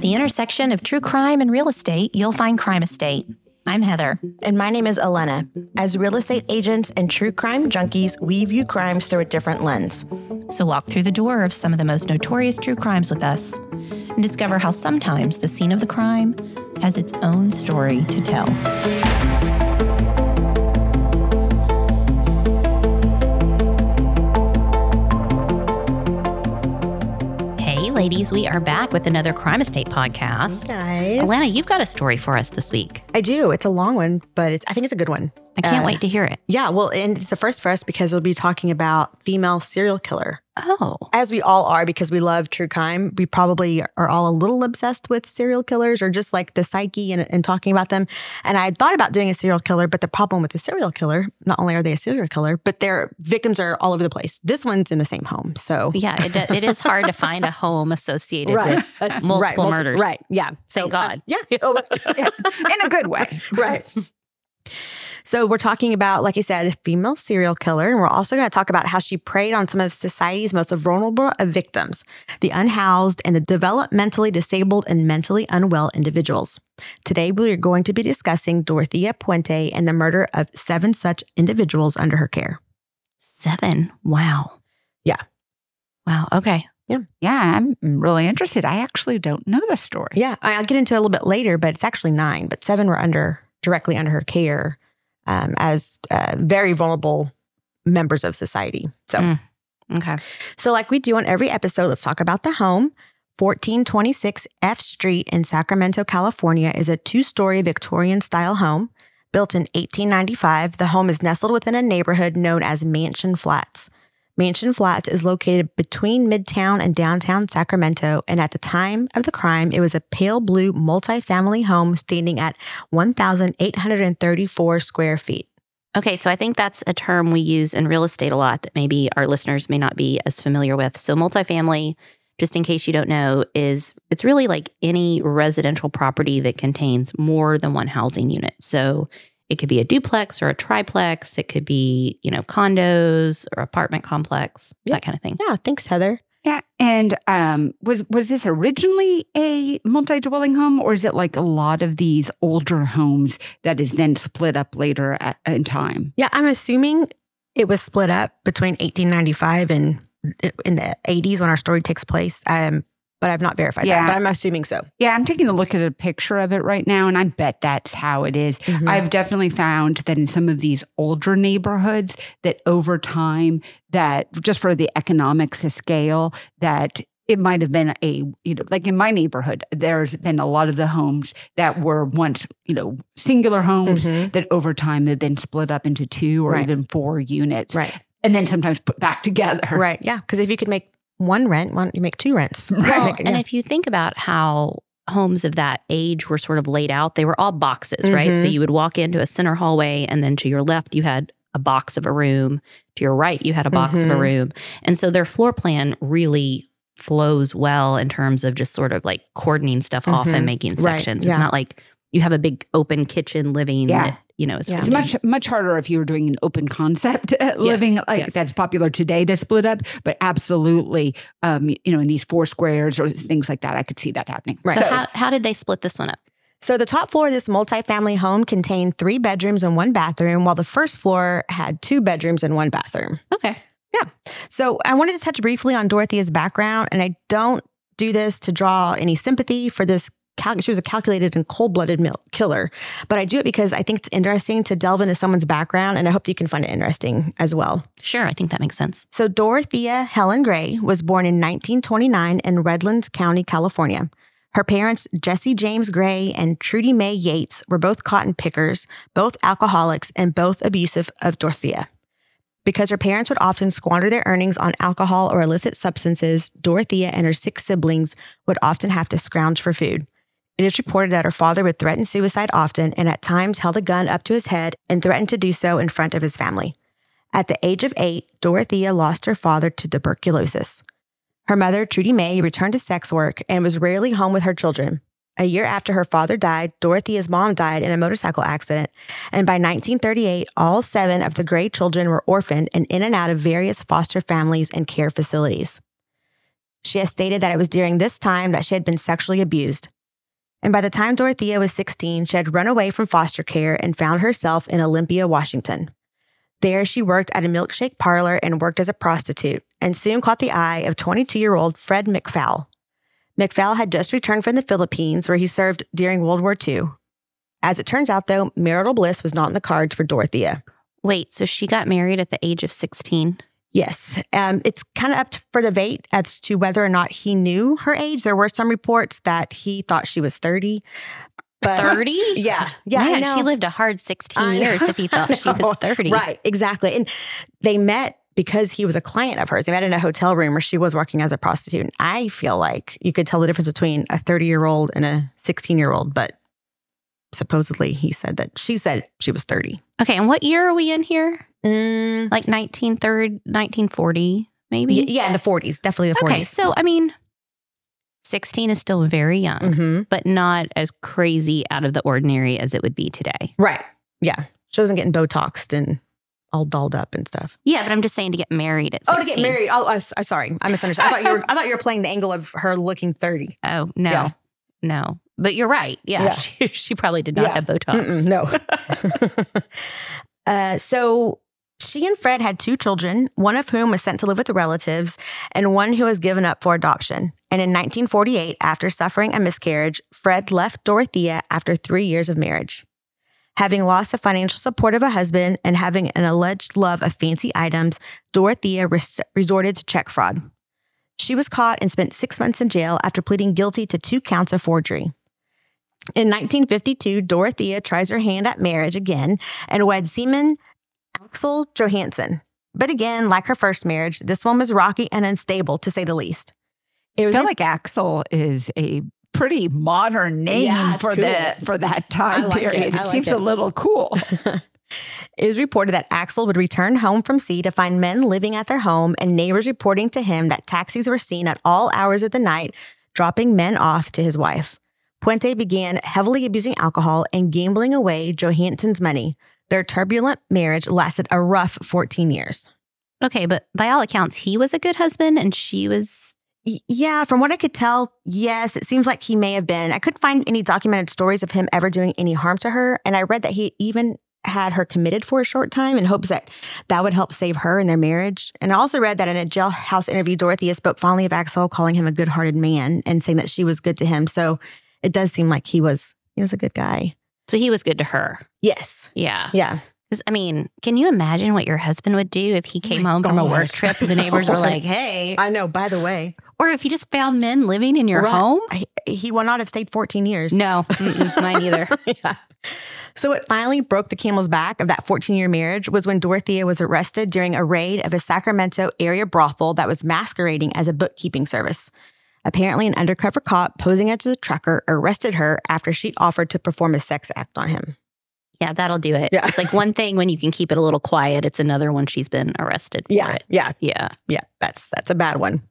At the intersection of true crime and real estate, you'll find Crime Estate. I'm Heather. And my name is Elena. As real estate agents and true crime junkies, we view crimes through a different lens. So walk through the door of some of the most notorious true crimes with us and discover how sometimes the scene of the crime has its own story to tell. Ladies, we are back with another Crime Estate podcast. Guys. Alana, you've got a story for us this week. I do. It's a long one, but it's, I think it's a good one. I can't Uh, wait to hear it. Yeah, well, and it's a first for us because we'll be talking about female serial killer. Oh, As we all are because we love true crime, we probably are all a little obsessed with serial killers or just like the psyche and, and talking about them. And I thought about doing a serial killer, but the problem with a serial killer, not only are they a serial killer, but their victims are all over the place. This one's in the same home. So yeah, it, it is hard to find a home associated Right. with multiple multi- murders. Right. Yeah. Thank uh, God. yeah. Oh, in a good way. right. So we're talking about, like I said, a female serial killer, and we're also going to talk about how she preyed on some of society's most vulnerable victims, the unhoused and the developmentally disabled and mentally unwell individuals. Today, we are going to be discussing Dorothea Puente and the murder of seven such individuals under her care. Seven. Wow. Yeah. Wow. Okay. Yeah, Yeah. I'm really interested. I actually don't know the story. Yeah, I'll get into it a little bit later, but it's actually nine, but seven were under directly under her care um, as uh, very vulnerable members of society. So. Mm. Okay. So, like we do on every episode, let's talk about the home. 1426 F Street in Sacramento, California is a two story Victorian style home. Built in 1895, the home is nestled within a neighborhood known as Mansion Flats. Mansion Flats is located between Midtown and downtown Sacramento, and at the time of the crime, it was a pale blue multifamily home standing at 1,834 square feet. Okay. So I think that's a term we use in real estate a lot that maybe our listeners may not be as familiar with. So multifamily, just in case you don't know, is it's really like any residential property that contains more than one housing unit. So it could be a duplex or a triplex. It could be, you know, condos or apartment complex, Yep. that kind of thing. Yeah, thanks, Heather. Yeah, and um, was was this originally a multi-dwelling home, or is it like a lot of these older homes that is then split up later at, in time? Yeah, I'm assuming it was split up between 1895 and in the 80s when our story takes place. Um, but I've not verified Yeah. that, but I'm assuming so. Yeah, I'm taking a look at a picture of it right now, and I bet that's how it is. Mhm. I've definitely found that in some of these older neighborhoods, that over time, that just for the economics of scale, that it might have been a, you know, like in my neighborhood, there's been a lot of the homes that were once, you know, singular homes Mhm. that over time have been split up into two or Right. even four units, Right. and then sometimes put back together. Right. Yeah. Because if you could make one rent, why don't you make two rents? Right. Well, Make- and yeah. if you think about how homes of that age were sort of laid out, they were all boxes, right? So Mhm. you would walk into a center hallway, and then to your left, you had a box of a room. To your right, you had a box of a Mhm. room. And so their floor plan really flows well in terms of just sort of like cordoning stuff off Mhm. and making Right, sections. yeah. It's not like you have a big open kitchen living Yeah. that, you know, is Yeah. It's much much harder if you were doing an open concept uh, living like yes. that's popular today to split up. But absolutely, um, you know, in these four squares or things like that, I could see that happening. Right. So, how, how did they split this one up? So the top floor of this multifamily home contained three bedrooms and one bathroom, while the first floor had two bedrooms and one bathroom. Okay. Yeah. So I wanted to touch briefly on Dorothea's background, and I don't do this to draw any sympathy for this. Cal- she was a calculated and cold-blooded mil- killer, but I do it because I think it's interesting to delve into someone's background, and I hope you can find it interesting as well. Sure. I think that makes sense. So Dorothea Helen Gray was born in 1929 in Redlands County, California. Her parents, Jesse James Gray and Trudy Mae Yates, were both cotton pickers, both alcoholics, and both abusive of Dorothea. Because her parents would often squander their earnings on alcohol or illicit substances, Dorothea and her six siblings would often have to scrounge for food. It is reported that her father would threaten suicide often and at times held a gun up to his head and threatened to do so in front of his family. At the age of eight, Dorothea lost her father to tuberculosis. Her mother, Trudy Mae, returned to sex work and was rarely home with her children. A year after her father died, Dorothea's mom died in a motorcycle accident, and by 1938, all seven of the Gray children were orphaned and in and out of various foster families and care facilities. She has stated that it was during this time that she had been sexually abused. And by the time Dorothea was 16, she had run away from foster care and found herself in Olympia, Washington. There, she worked at a milkshake parlor and worked as a prostitute, and soon caught the eye of 22 year old Fred McFall. McFall had just returned from the Philippines, where he served during World War II. As it turns out, though, marital bliss was not in the cards for Dorothea. Wait, so she got married at the age of 16? Yes. Um, it's kind of up to, for debate as to whether or not he knew her age. There were some reports that he thought she was 30. But 30? Yeah. Yeah. Man, she lived a hard 16 I years if he thought she was 30. Right. Exactly. And they met because he was a client of hers. They met in a hotel room where she was working as a prostitute. And I feel like you could tell the difference between a 30 year old and a 16 year old, but supposedly he said that she said she was 30. Okay, and what year are we in here? Mm, Like 1930, 1940, maybe? y- yeah, in the 40s. Definitely the 40s. Okay, so I mean, 16 is still very young, Mhm. but not as crazy out of the ordinary as it would be today. Right. Yeah. She wasn't getting Botoxed and all dolled up and stuff. Yeah, but I'm just saying to get married at 16. Oh, to get married. Oh, I, I sorry. I misunderstood. I thought you were I thought you were playing the angle of her looking 30. Oh, no. Yeah. No. But you're right. Yeah, Yeah. She, she probably did not Yeah. have Botox. Mm-mm, no. uh, so she and Fred had two children, one of whom was sent to live with relatives, and one who was given up for adoption. And in 1948, after suffering a miscarriage, Fred left Dorothea after three years of marriage. Having lost the financial support of a husband and having an alleged love of fancy items, Dorothea res- resorted to check fraud. She was caught and spent six months in jail after pleading guilty to two counts of forgery. In 1952, Dorothea tries her hand at marriage again and weds Seaman Axel Johansson. But again, like her first marriage, this one was rocky and unstable to say the least. It I was feel like Axel is a pretty modern name Yeah, for cool. the for that time I like it. period. I like seems it. a little cool. It was reported that Axel would return home from sea to find men living at their home and neighbors reporting to him that taxis were seen at all hours of the night, dropping men off to his wife. Puente began heavily abusing alcohol and gambling away Johansson's money. Their turbulent marriage lasted a rough 14 years. Okay, but by all accounts, he was a good husband and she was. Y- Yeah, from what I could tell, yes, it seems like he may have been. I couldn't find any documented stories of him ever doing any harm to her. And I read that he even had her committed for a short time in hopes that that would help save her and their marriage. And I also read that in a jailhouse interview, Dorothea spoke fondly of Axel, calling him a good hearted man and saying that she was good to him. So it does seem like he was he was a good guy. So he was good to her. Yes. Yeah. Yeah. I mean, can you imagine what your husband would do if he Oh came my home from a work trip and the oh neighbors were like, hey, I know, by the way. or if he just found men living in your Right. home? He, he will not have stayed 14 years. No, mine either. yeah. So what finally broke the camel's back of that 14 year marriage was when Dorothea was arrested during a raid of a Sacramento area brothel that was masquerading as a bookkeeping service. Apparently, an undercover cop posing as a trucker arrested her after she offered to perform a sex act on him. Yeah, that'll do it. Yeah. It's like one thing when you can keep it a little quiet. It's another when she's been arrested for Yeah, it. yeah, Yeah. yeah. That's that's a bad one.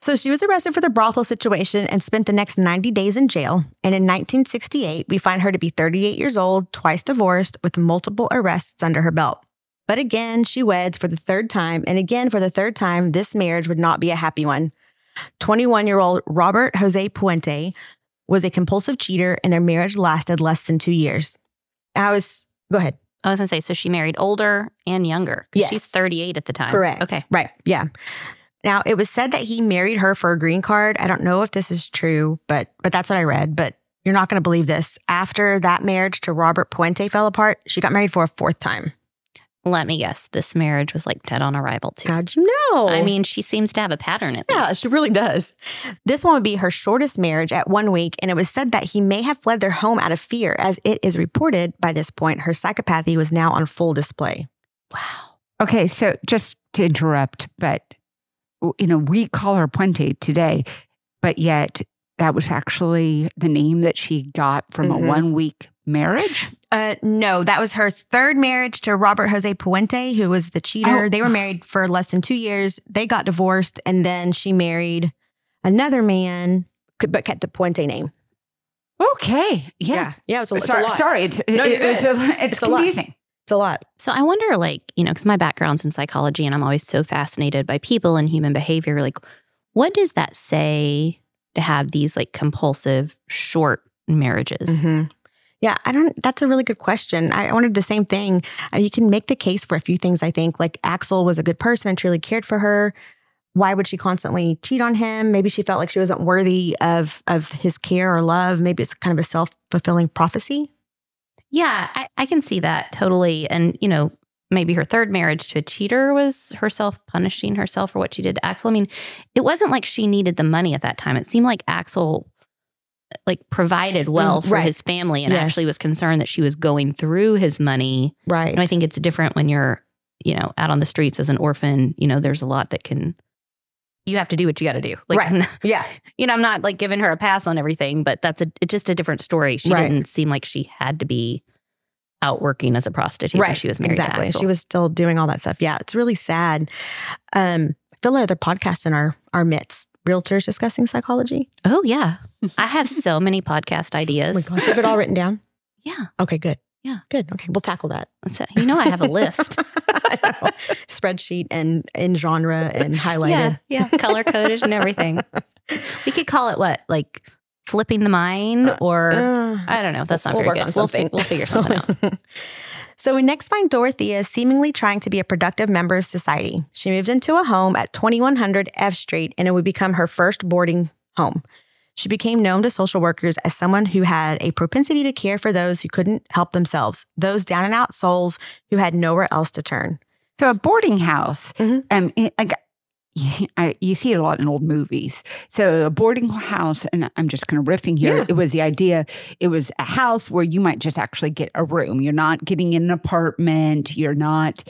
So she was arrested for the brothel situation and spent the next 90 days in jail. And in 1968, we find her to be 38 years old, twice divorced, with multiple arrests under her belt. But again, she weds for the third time. And again, for the third time, this marriage would not be a happy one. 21 year old Robert Jose Puente was a compulsive cheater, and their marriage lasted less than two years. I was, go ahead. I was going to say, so she married older and younger. Yes. She's 38 at the time. Correct. Okay. Right. Yeah. Now it was said that he married her for a green card. I don't know if this is true, but but that's what I read. But you're not going to believe this. After that marriage to Robert Puente fell apart, she got married for a fourth time. Let me guess. This marriage was like dead on arrival, too. How'd you know? I mean, she seems to have a pattern at yeah, least. Yeah, she really does. This one would be her shortest marriage at one week, and it was said that he may have fled their home out of fear, as it is reported by this point her psychopathy was now on full display. Wow. Okay, so just to interrupt, but you know, we call her Puente today, but yet that was actually the name that she got from Mhm. a one week marriage. Uh, no, that was her third marriage to Robert Jose Puente, who was the cheater. Oh. They were married for less than two years. They got divorced, and then she married another man, but kept the Puente name. Okay, yeah. yeah, it's a, it's a lot. sorry, it's, No, it- you're it's, a, it's, It's a lot. It's a lot. So I wonder, like, you know, because my background's in psychology and I'm always so fascinated by people and human behavior. Like, What does that say to have these like compulsive short marriages? Mhm. Yeah, I don't. That's a really good question. I wanted the same thing. Uh, you can make the case for a few things. I think, like Axel was a good person and truly cared for her. Why would she constantly cheat on him? Maybe she felt like she wasn't worthy of of his care or love. Maybe it's kind of a self fulfilling prophecy. Yeah, I, I can see that totally. And, you know, maybe her third marriage to a cheater was herself punishing herself for what she did to Axel. I mean, it wasn't like she needed the money at that time. It seemed like Axel like provided well Mm, for right. his family and Yes. actually was concerned that she was going through his money. Right. And I think it's different when you're, you know, out on the streets as an orphan. You know, there's a lot that can you have to do what you got to do. Like, Right. Yeah. you know, I'm not like giving her a pass on everything, but that's a it's just a different story. She Right. didn't seem like she had to be out working as a prostitute when she was married exactly. She was still doing all that stuff. Yeah, it's really sad. Um, I feel like other podcasts in our our midst, realtors discussing psychology. oh yeah, I have so many podcast Oh ideas. my gosh, have it all written down. Yeah, Okay, good. Yeah. good. Okay, we'll tackle that. that's it. You know, I have a list. Spreadsheet and in genre and highlighted. yeah, yeah, color coded and everything. We could call it what, like flipping the mind, or Uh, I don't know. That's not we'll very work good. on We'll, fi- we'll figure something out. So we next find Dorothea seemingly trying to be a productive member of society. She moved into a home at 2100 F Street and it would become her first boarding home. She became known to social workers as someone who had a propensity to care for those who couldn't help themselves, those down and out souls who had nowhere else to turn. So a boarding house, Mhm. um, I, you see it a lot in old movies. So a boarding house, and I'm just kind of riffing here. Yeah. It was the idea. It was a house where you might just actually get a room. You're not getting an apartment. You're not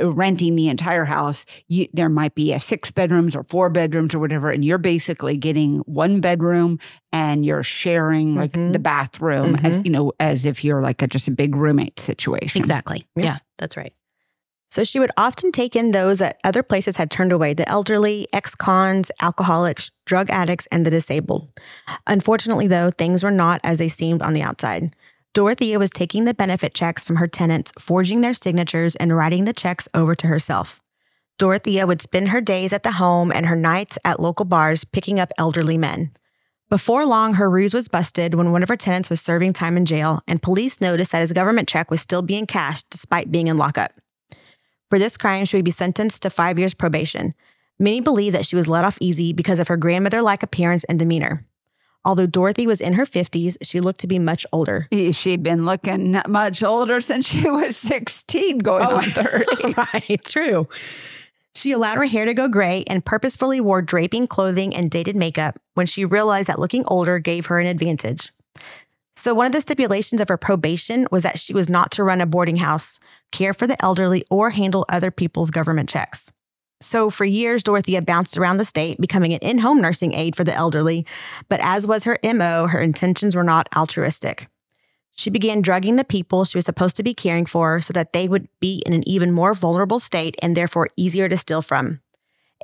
renting the entire house. You, there might be a six bedrooms or four bedrooms or whatever, and you're basically getting one bedroom and you're sharing like Mhm. the bathroom as you know, as if you're like a, just a big roommate situation. Exactly. Yeah. yeah, that's right. So she would often take in those that other places had turned away the elderly, ex cons, alcoholics, drug addicts, and the disabled. Unfortunately, though, things were not as they seemed on the outside. Dorothea was taking the benefit checks from her tenants, forging their signatures, and writing the checks over to herself. Dorothea would spend her days at the home and her nights at local bars picking up elderly men. Before long, her ruse was busted when one of her tenants was serving time in jail, and police noticed that his government check was still being cashed despite being in lockup. For this crime, she would be sentenced to five years probation. Many believe that she was let off easy because of her grandmother like appearance and demeanor. Although Dorothy was in her 50s, she looked to be much older. She'd been looking much older since she was 16, going Oh. on 30. right, true. She allowed her hair to go gray and purposefully wore draping clothing and dated makeup when she realized that looking older gave her an advantage. So, one of the stipulations of her probation was that she was not to run a boarding house, care for the elderly, or handle other people's government checks. So, for years, Dorothea bounced around the state, becoming an in home nursing aide for the elderly. But as was her MO, her intentions were not altruistic. She began drugging the people she was supposed to be caring for so that they would be in an even more vulnerable state and therefore easier to steal from.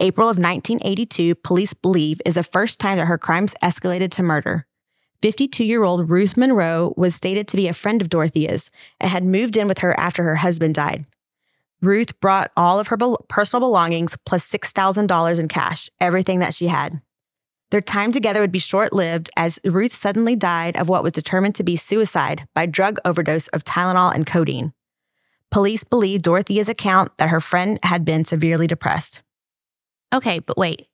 April of 1982, police believe, is the first time that her crimes escalated to murder. 52 year old Ruth Monroe was stated to be a friend of Dorothea's and had moved in with her after her husband died. Ruth brought all of her bel- personal belongings plus $6,000 in cash, everything that she had. Their time together would be short lived as Ruth suddenly died of what was determined to be suicide by drug overdose of Tylenol and codeine. Police believe Dorothea's account that her friend had been severely depressed. Okay, but wait.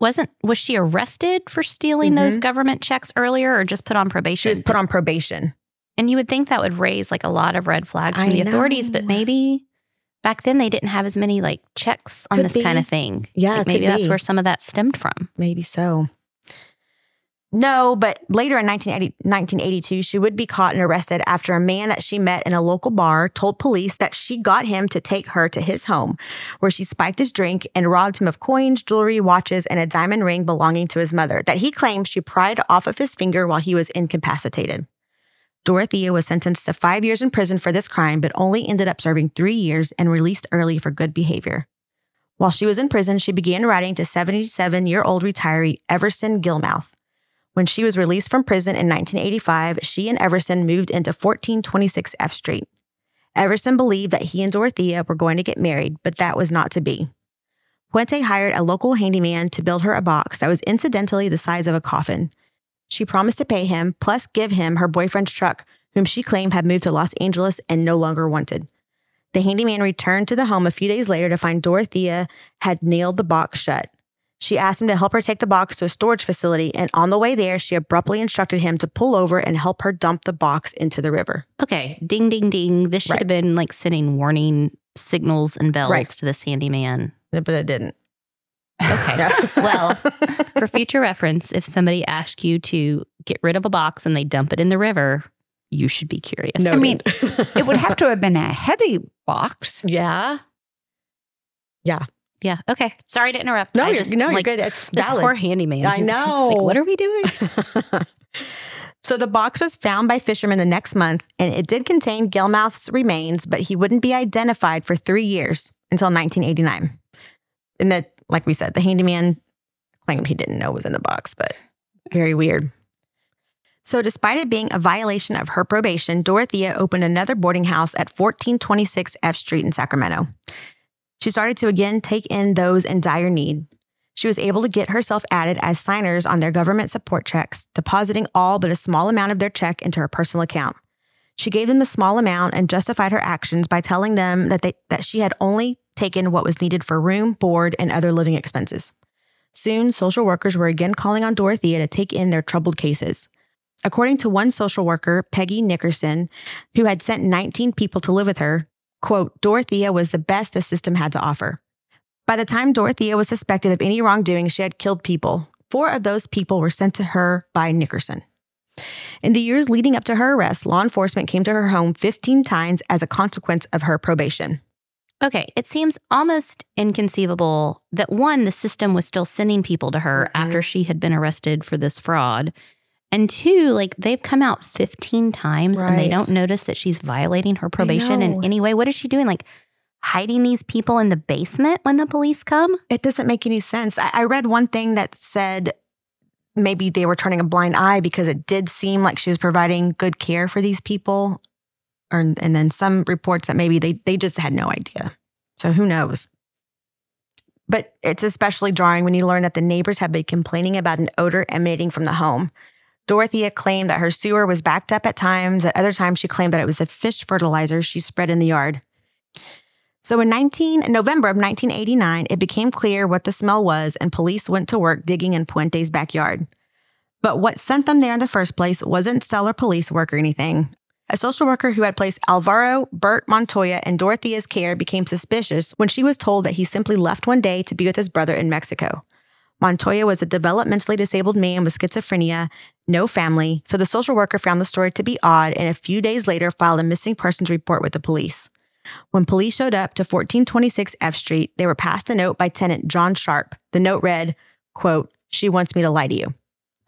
Wasn't was she arrested for stealing those Mhm. government checks earlier or just put on probation? She was put on probation. and you would think that would raise like a lot of red flags from I the authorities, but maybe back then they didn't have as many like checks on Could this kind of thing. Yeah, Like, maybe that's be. where some of that stemmed from. Maybe so. No, but later in 1980, 1982, she would be caught and arrested after a man that she met in a local bar told police that she got him to take her to his home, where she spiked his drink and robbed him of coins, jewelry, watches, and a diamond ring belonging to his mother that he claimed she pried off of his finger while he was incapacitated. Dorothea was sentenced to five years in prison for this crime, but only ended up serving three years and released early for good behavior. While she was in prison, she began writing to 77 year old retiree Everson Gilmouth. When she was released from prison in 1985, she and Everson moved into 1426 F Street. Everson believed that he and Dorothea were going to get married, but that was not to be. Puente hired a local handyman to build her a box that was incidentally the size of a coffin. She promised to pay him, plus give him her boyfriend's truck, whom she claimed had moved to Los Angeles and no longer wanted. The handyman returned to the home a few days later to find Dorothea had nailed the box shut. She asked him to help her take the box to a storage facility, and on the way there, she abruptly instructed him to pull over and help her dump the box into the river. Okay, ding, ding, ding. This should Right. have been like sending warning signals and bells Right. to this handyman. But it didn't. Okay. well, for future reference, if somebody asks you to get rid of a box and they dump it in the river, you should be curious. No, I mean, It would have to have been a heavy box. yeah. Yeah. Okay. Sorry to interrupt. No, I you're, just, no, you're good. It's This valid. poor handyman. I It's know. like, what are we doing? so the box was found by fishermen the next month, and it did contain Gilmouth's remains, but he wouldn't be identified for three years until 1989. And that, like we said, the handyman claimed he didn't know was in the box, but very weird. So, despite it being a violation of her probation, Dorothea opened another boarding house at 1426 F Street in Sacramento. She started to again take in those in dire need. She was able to get herself added as signers on their government support checks, depositing all but a small amount of their check into her personal account. She gave them the small amount and justified her actions by telling them that they, that she had only taken what was needed for room, board, and other living expenses. Soon, social workers were again calling on Dorothea to take in their troubled cases. According to one social worker, Peggy Nickerson, who had sent 19 people to live with her, quote, Dorothea was the best the system had to offer. By the time Dorothea was suspected of any wrongdoing, she had killed people. Four of those people were sent to her by Nickerson. In the years leading up to her arrest, law enforcement came to her home 15 times as a consequence of her probation. Okay. It seems almost inconceivable that one, the system was still sending people to her Mhm. after she had been arrested for this fraud. And two, like they've come out 15 times and they don't notice that she's violating her probation in any way. What is she doing? Like hiding these people in the basement when the police come? It doesn't make any sense. I, I read one thing that said maybe they were turning a blind eye because it did seem like she was providing good care for these people. Or, and then some reports that maybe they, they just had no idea. So who knows? But it's especially jarring when you learn that the neighbors have been complaining about an odor emanating from the home. Dorothea claimed that her sewer was backed up at times. At other times, she claimed that it was the fish fertilizer she spread in the yard. So in 19 November of 1989, it became clear what the smell was, and police went to work digging in Puente's backyard. But what sent them there in the first place wasn't stellar police work or anything. A social worker who had placed Alvaro Bert Montoya and Dorothea's care became suspicious when she was told that he simply left one day to be with his brother in Mexico. Montoya was a developmentally disabled man with schizophrenia, no family, so the social worker found the story to be odd and a few days later filed a missing persons report with the police. When police showed up to 1426 F Street, they were passed a note by tenant John Sharp. The note read, quote, She wants me to lie to you.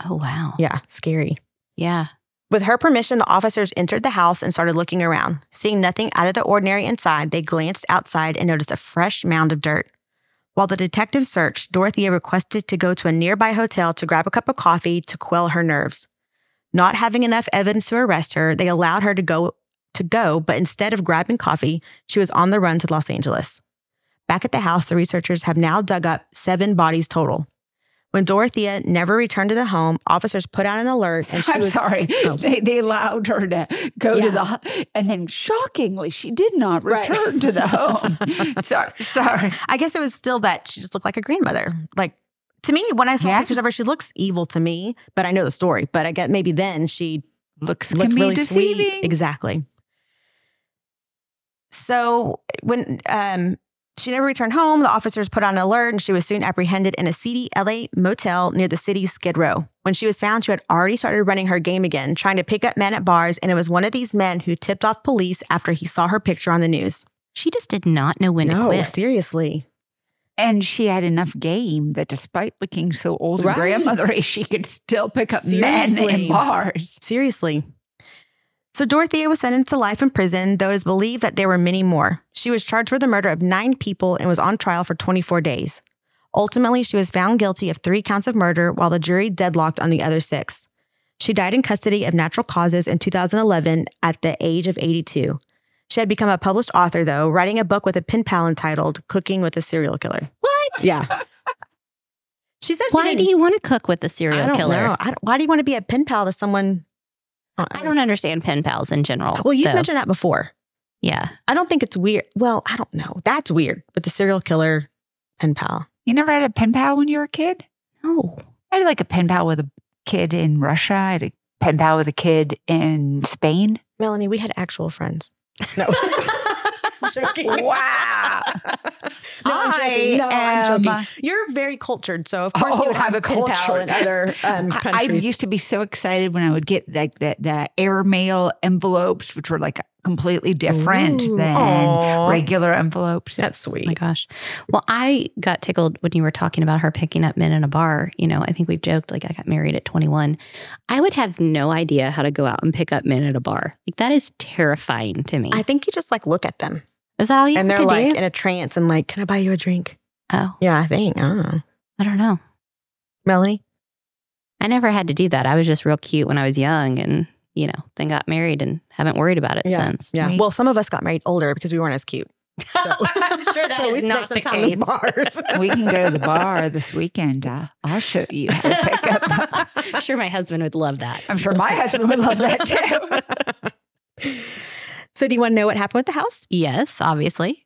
Oh, wow. Yeah, scary. Yeah. With her permission, the officers entered the house and started looking around. Seeing nothing out of the ordinary inside, they glanced outside and noticed a fresh mound of dirt. While the detectives searched, Dorothea requested to go to a nearby hotel to grab a cup of coffee to quell her nerves. Not having enough evidence to arrest her, they allowed her to go to go, but instead of grabbing coffee, she was on the run to Los Angeles. Back at the house, the researchers have now dug up seven bodies total. When Dorothea never returned to the home, officers put out an alert and she I'm was sorry. Oh. They, they allowed her to go Yeah. to the, and then shockingly, she did not Right. return to the home. sorry, sorry. I guess it was still that she just looked like a grandmother. Like to me, when I saw Yeah. pictures of her, she looks evil to me. But I know the story. But I get maybe then she Looks looked can be really deceiving. sweet. Exactly. So when um, she never returned home, the officers put on an alert, and she was soon apprehended in a seedy LA motel near the city's Skid Row. When she was found, she had already started running her game again, trying to pick up men at bars, and it was one of these men who tipped off police after he saw her picture on the news. She just did not know when to no, quit. seriously. And she had enough game that despite looking so old and Right. grandmothery, she could still pick up men Seriously. in bars. Seriously. So Dorothea was sentenced to life in prison, though it is believed that there were many more. She was charged for the murder of nine people and was on trial for 24 days. Ultimately, she was found guilty of three counts of murder, while the jury deadlocked on the other six. She died in custody of natural causes in 2011 at the age of 82. She had become a published author, though, writing a book with a pen pal entitled Cooking with a Serial Killer. What? Yeah. She said she Why didn't- do you want to cook with a serial don't killer? know. I don't, why do you want to be a pen pal to someone? I don't understand pen pals in general. Well, you've though. mentioned that before. yeah. I don't think it's weird. Well, I don't know. That's weird. But the serial killer pen pal. You never had a pen pal when you were a kid? No. I had like a pen pal with a kid in Russia. I had a pen pal with a kid in Spain. Melanie, we had actual friends. No. joking. Wow. No, I'm joking. No, I'm joking. You're very cultured, so of course Oh, you would have I'm a pen pal in other um, I- I used to be so excited when I would get like the, the airmail envelopes, which were like completely different Ooh. than Aw. regular envelopes. That's Oh sweet. my gosh. Well, I got tickled when you were talking about her picking up men in a bar. You know, I think we've joked like I got married at 21. I would have no idea how to go out and pick up men at a bar. Like that is terrifying to me. I think you just like look at them is that all you and have they're to like do? in a trance and like, can I buy you a drink? oh, Yeah, I think. I don't know. I don't know. Melanie? I never had to do that. I was just real cute when I was young and, you know, then got married and haven't worried about it Yeah. since. Yeah. Me. Well, some of us got married older because we weren't as cute. So, I'm sure that so is not some the time in case. bars. we can go to the bar this weekend. Uh, I'll show you how to pick up. I'm sure my husband would love that. I'm sure my husband would love that too. so, do you want to know what happened with the house? Yes, obviously.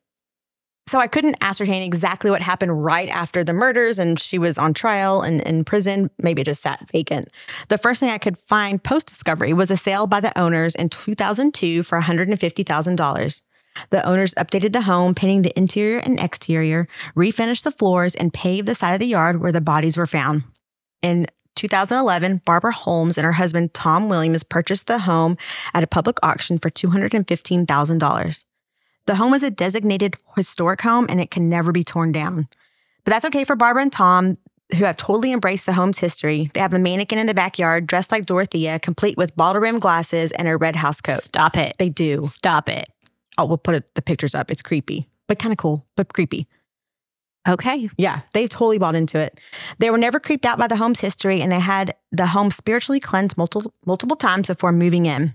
So, I couldn't ascertain exactly what happened right after the murders, and she was on trial and in prison. Maybe it just sat vacant. The first thing I could find post discovery was a sale by the owners in 2002 for $150,000. The owners updated the home, painting the interior and exterior, refinished the floors, and paved the side of the yard where the bodies were found. In 2011, Barbara Holmes and her husband Tom Williams purchased the home at a public auction for $215,000. The home is a designated historic home and it can never be torn down. But that's okay for Barbara and Tom, who have totally embraced the home's history. They have a mannequin in the backyard dressed like Dorothea, complete with bottle rimmed glasses and a red house coat. Stop it. They do. Stop it. Oh, we'll put it, the pictures up. It's creepy, but kind of cool, but creepy. Okay. Yeah, they've totally bought into it. They were never creeped out by the home's history, and they had the home spiritually cleansed multiple multiple times before moving in.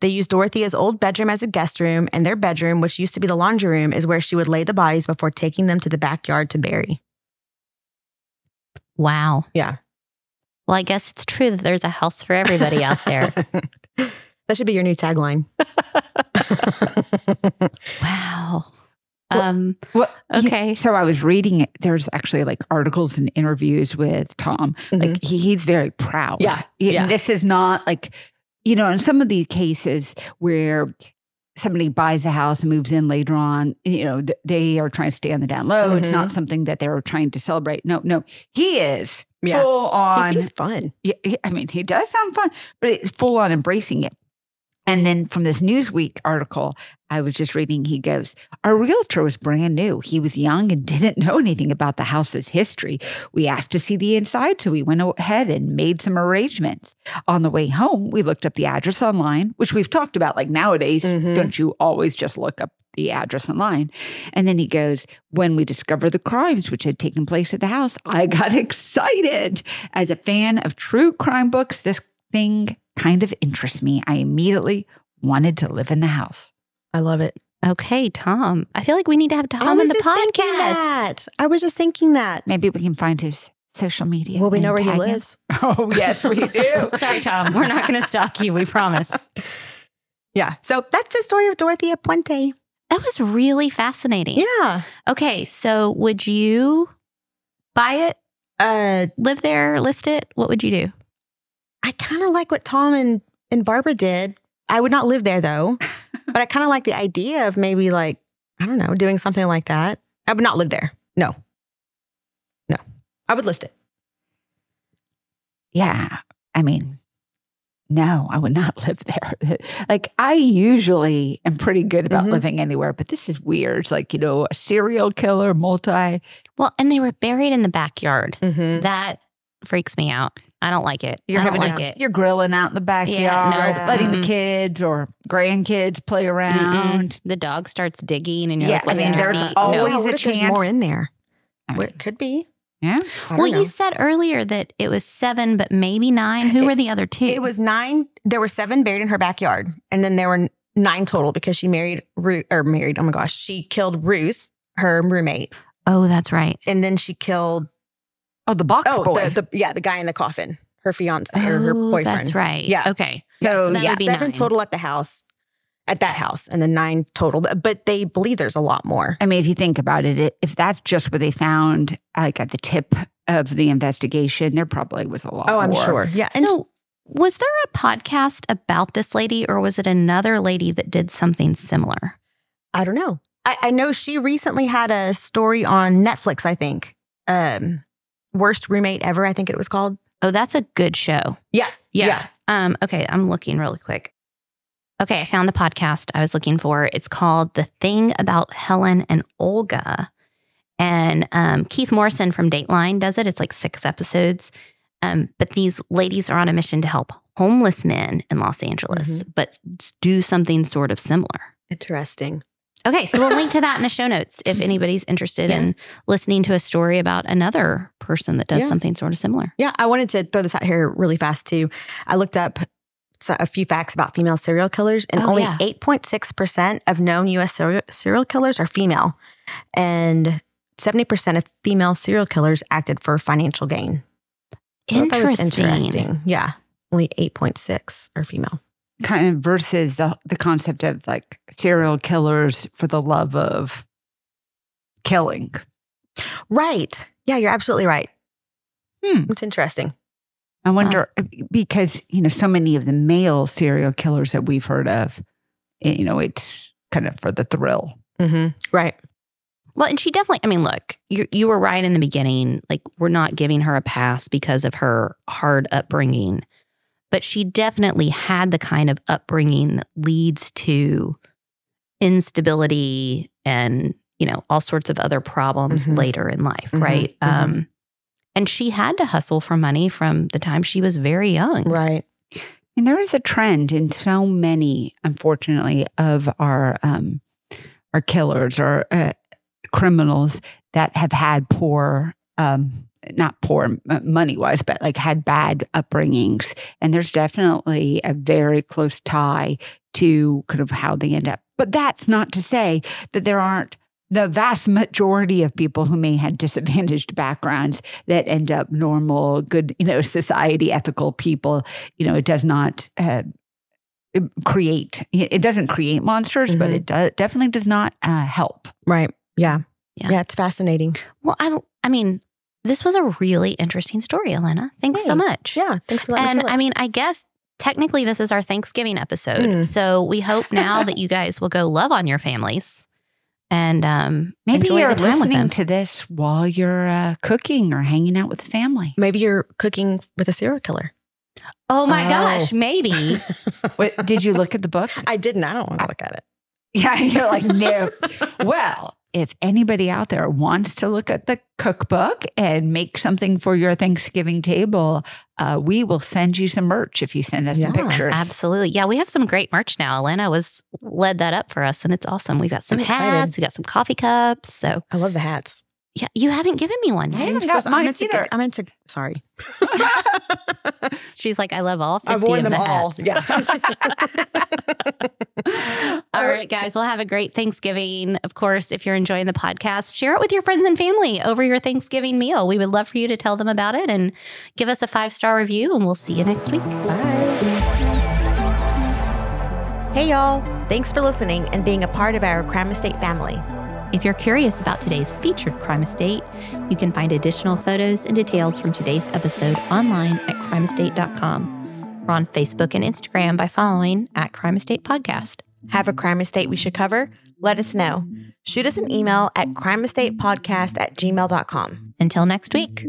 They used Dorothea's old bedroom as a guest room, and their bedroom, which used to be the laundry room, is where she would lay the bodies before taking them to the backyard to bury. Wow. Yeah. Well, I guess it's true that there's a house for everybody out there. that should be your new tagline. Wow. Well, Um, Well, you- Okay. so I was reading it. There's actually like articles and interviews with Tom. Like he, he's very proud. Yeah, And yeah. This is not like, you know, in some of these cases where somebody buys a house and moves in later on, you know, th- they are trying to stay on the down low. It's not mm-hmm. something that they're trying to celebrate. No, no, he is Yeah. full he seems fun. Yeah, I mean, he does sound fun, but it's full on embracing it. And then from this Newsweek article, I was just reading, he goes, Our realtor was brand new. He was young and didn't know anything about the house's history. We asked to see the inside, so we went ahead and made some arrangements. On the way home, we looked up the address online, which we've talked about. Like nowadays, Mhm. don't you always just look up the address online? And then he goes, When we discovered the crimes which had taken place at the house, I got excited. As a fan of true crime books, this thing kind of interests me. I immediately wanted to live in the house. I love it. okay, Tom. I feel like we need to have Tom in the podcast. that. I was just thinking that. Maybe we can find his social media. Well, we know where he tag him. lives. Oh, yes, we do. Sorry, Tom. We're not going to stalk you. We promise. Yeah. So that's the story of Dorothea Puente. That was really fascinating. Yeah. Okay, so would you buy it, Uh, live there, list it? What would you do? I kind of like what Tom and, and Barbara did. I would not live there though, but I kind of like the idea of maybe like, I don't know, doing something like that. I would not live there. No. No. I would list it. Yeah. I mean, no, I would not live there. like, I usually am pretty good about Mhm. living anywhere, but this is weird. It's like, you know, a serial killer, multi. Well, and they were buried in the backyard. Mm-hmm. That freaks me out. I don't like it. You're I don't having like to- it. You're grilling out in the backyard, no. letting the Mm-mm. kids or grandkids play around. Mm-mm. The dog starts digging, and you're Yeah, like, I mean, there's feet?" always No. a what if there's chance- more in there. I Well, it could be. yeah. Well, know. you said earlier that it was seven, but maybe nine. Who were the other two? It was nine. There were seven buried in her backyard, and then there were nine total because she married Ruth or married. Oh my gosh, she killed Ruth, her roommate, Oh, that's right. and then she killed Oh, the box oh boy. the, the yeah the guy in the coffin, her fiance or her Oh, boyfriend. That's right. Yeah. Okay. so that yeah, seven nine. total at the house, at that house, and then nine total. But they believe there's a lot more. I mean, if you think about it, it, if that's just what they found, like at the tip of the investigation, there probably was a lot. Oh, I'm more. sure. Yeah. And So, was there a podcast about this lady, or was it another lady that did something similar? I don't know. I, I know she recently had a story on Netflix. I think, um, worst roommate ever. I think it was called. Oh, that's a good show. Yeah. Yeah. Um, okay, I'm looking really quick. Okay, I found the podcast I was looking for. It's called The Thing About Helen and Olga. And um, Keith Morrison from Dateline does it. It's like six episodes. Um, but these ladies are on a mission to help homeless men in Los Angeles, but do something sort of similar. Interesting. Okay, so we'll link to that in the show notes if anybody's interested Yeah. in listening to a story about another person that does Yeah. something sort of similar. Yeah, I wanted to throw this out here really fast too. I looked up a few facts about female serial killers, and Oh, only yeah. 8.6% of known US serial, serial killers are female, and 70% of female serial killers acted for financial gain. I that was Interesting. interesting. Yeah, only 8.6 are female. Kind of versus the the concept of like serial killers for the love of killing. Right. Yeah, you're absolutely right. Hmm. It's interesting. I wonder because you know so many of the male serial killers that we've heard of, you know, it's kind of for the thrill. Mm-hmm. Right. Well, and she definitely, I mean, look, you, you were right in the beginning. Like, we're not giving her a pass because of her hard upbringing, but she definitely had the kind of upbringing that leads to instability and, you know, all sorts of other problems Mhm. later in life, Mhm, right? mhm. Um, and she had to hustle for money from the time she was very young. Right. And there is a trend in so many, unfortunately, of our um, our killers or uh, criminals that have had poor, um, not poor money wise, but like had bad upbringings. And there's definitely a very close tie to kind of how they end up. But that's not to say that there aren't the vast majority of people who may have disadvantaged backgrounds that end up normal, good, you know, society, ethical people you know, it does not uh, create, it doesn't create monsters, but Mhm. it does, definitely does not uh, help. Right. Yeah. Yeah. Yeah. it's fascinating. Well, I, I mean, this was a really interesting story, Elena. Thanks so much. Yeah. Thanks for letting And me tell it. I mean, I guess technically this is our Thanksgiving episode. Mm. So we hope now that you guys will go love on your families and um, Maybe enjoy you're the time with listening them. to this while you're uh, cooking or hanging out with the family. Maybe you're cooking with a serial killer. oh my Oh. gosh, maybe. What, did you look at the book? I didn't. I don't want to look at it. Yeah, you're like, no. well, if anybody out there wants to look at the cookbook and make something for your Thanksgiving table, uh, we will send you some merch if you send us some Yeah, pictures. Absolutely. Yeah, we have some great merch now. Elena was led that up for us and it's awesome. We've got some I'm excited. hats, we got some coffee cups. So I love the hats. yeah, you haven't given me one I yet. haven't I'm got mine into, either. I'm into, sorry. She's like, I love all 50 I've worn of them the all. hats. Yeah. All right, guys, we'll have a great Thanksgiving. Of course, if you're enjoying the podcast, share it with your friends and family over your Thanksgiving meal. We would love for you to tell them about it and give us a five star review, and we'll see you next week. Bye. Hey, y'all. Thanks for listening and being a part of our Crime Estate family. If you're curious about today's featured crime estate, you can find additional photos and details from today's episode online at crimeestate.com. We're on Facebook and Instagram by following at Crime Estate Podcast. Have a crime estate we should cover? Let us know. Shoot us an email at crimeestatepodcast at gmail.com. Until next week.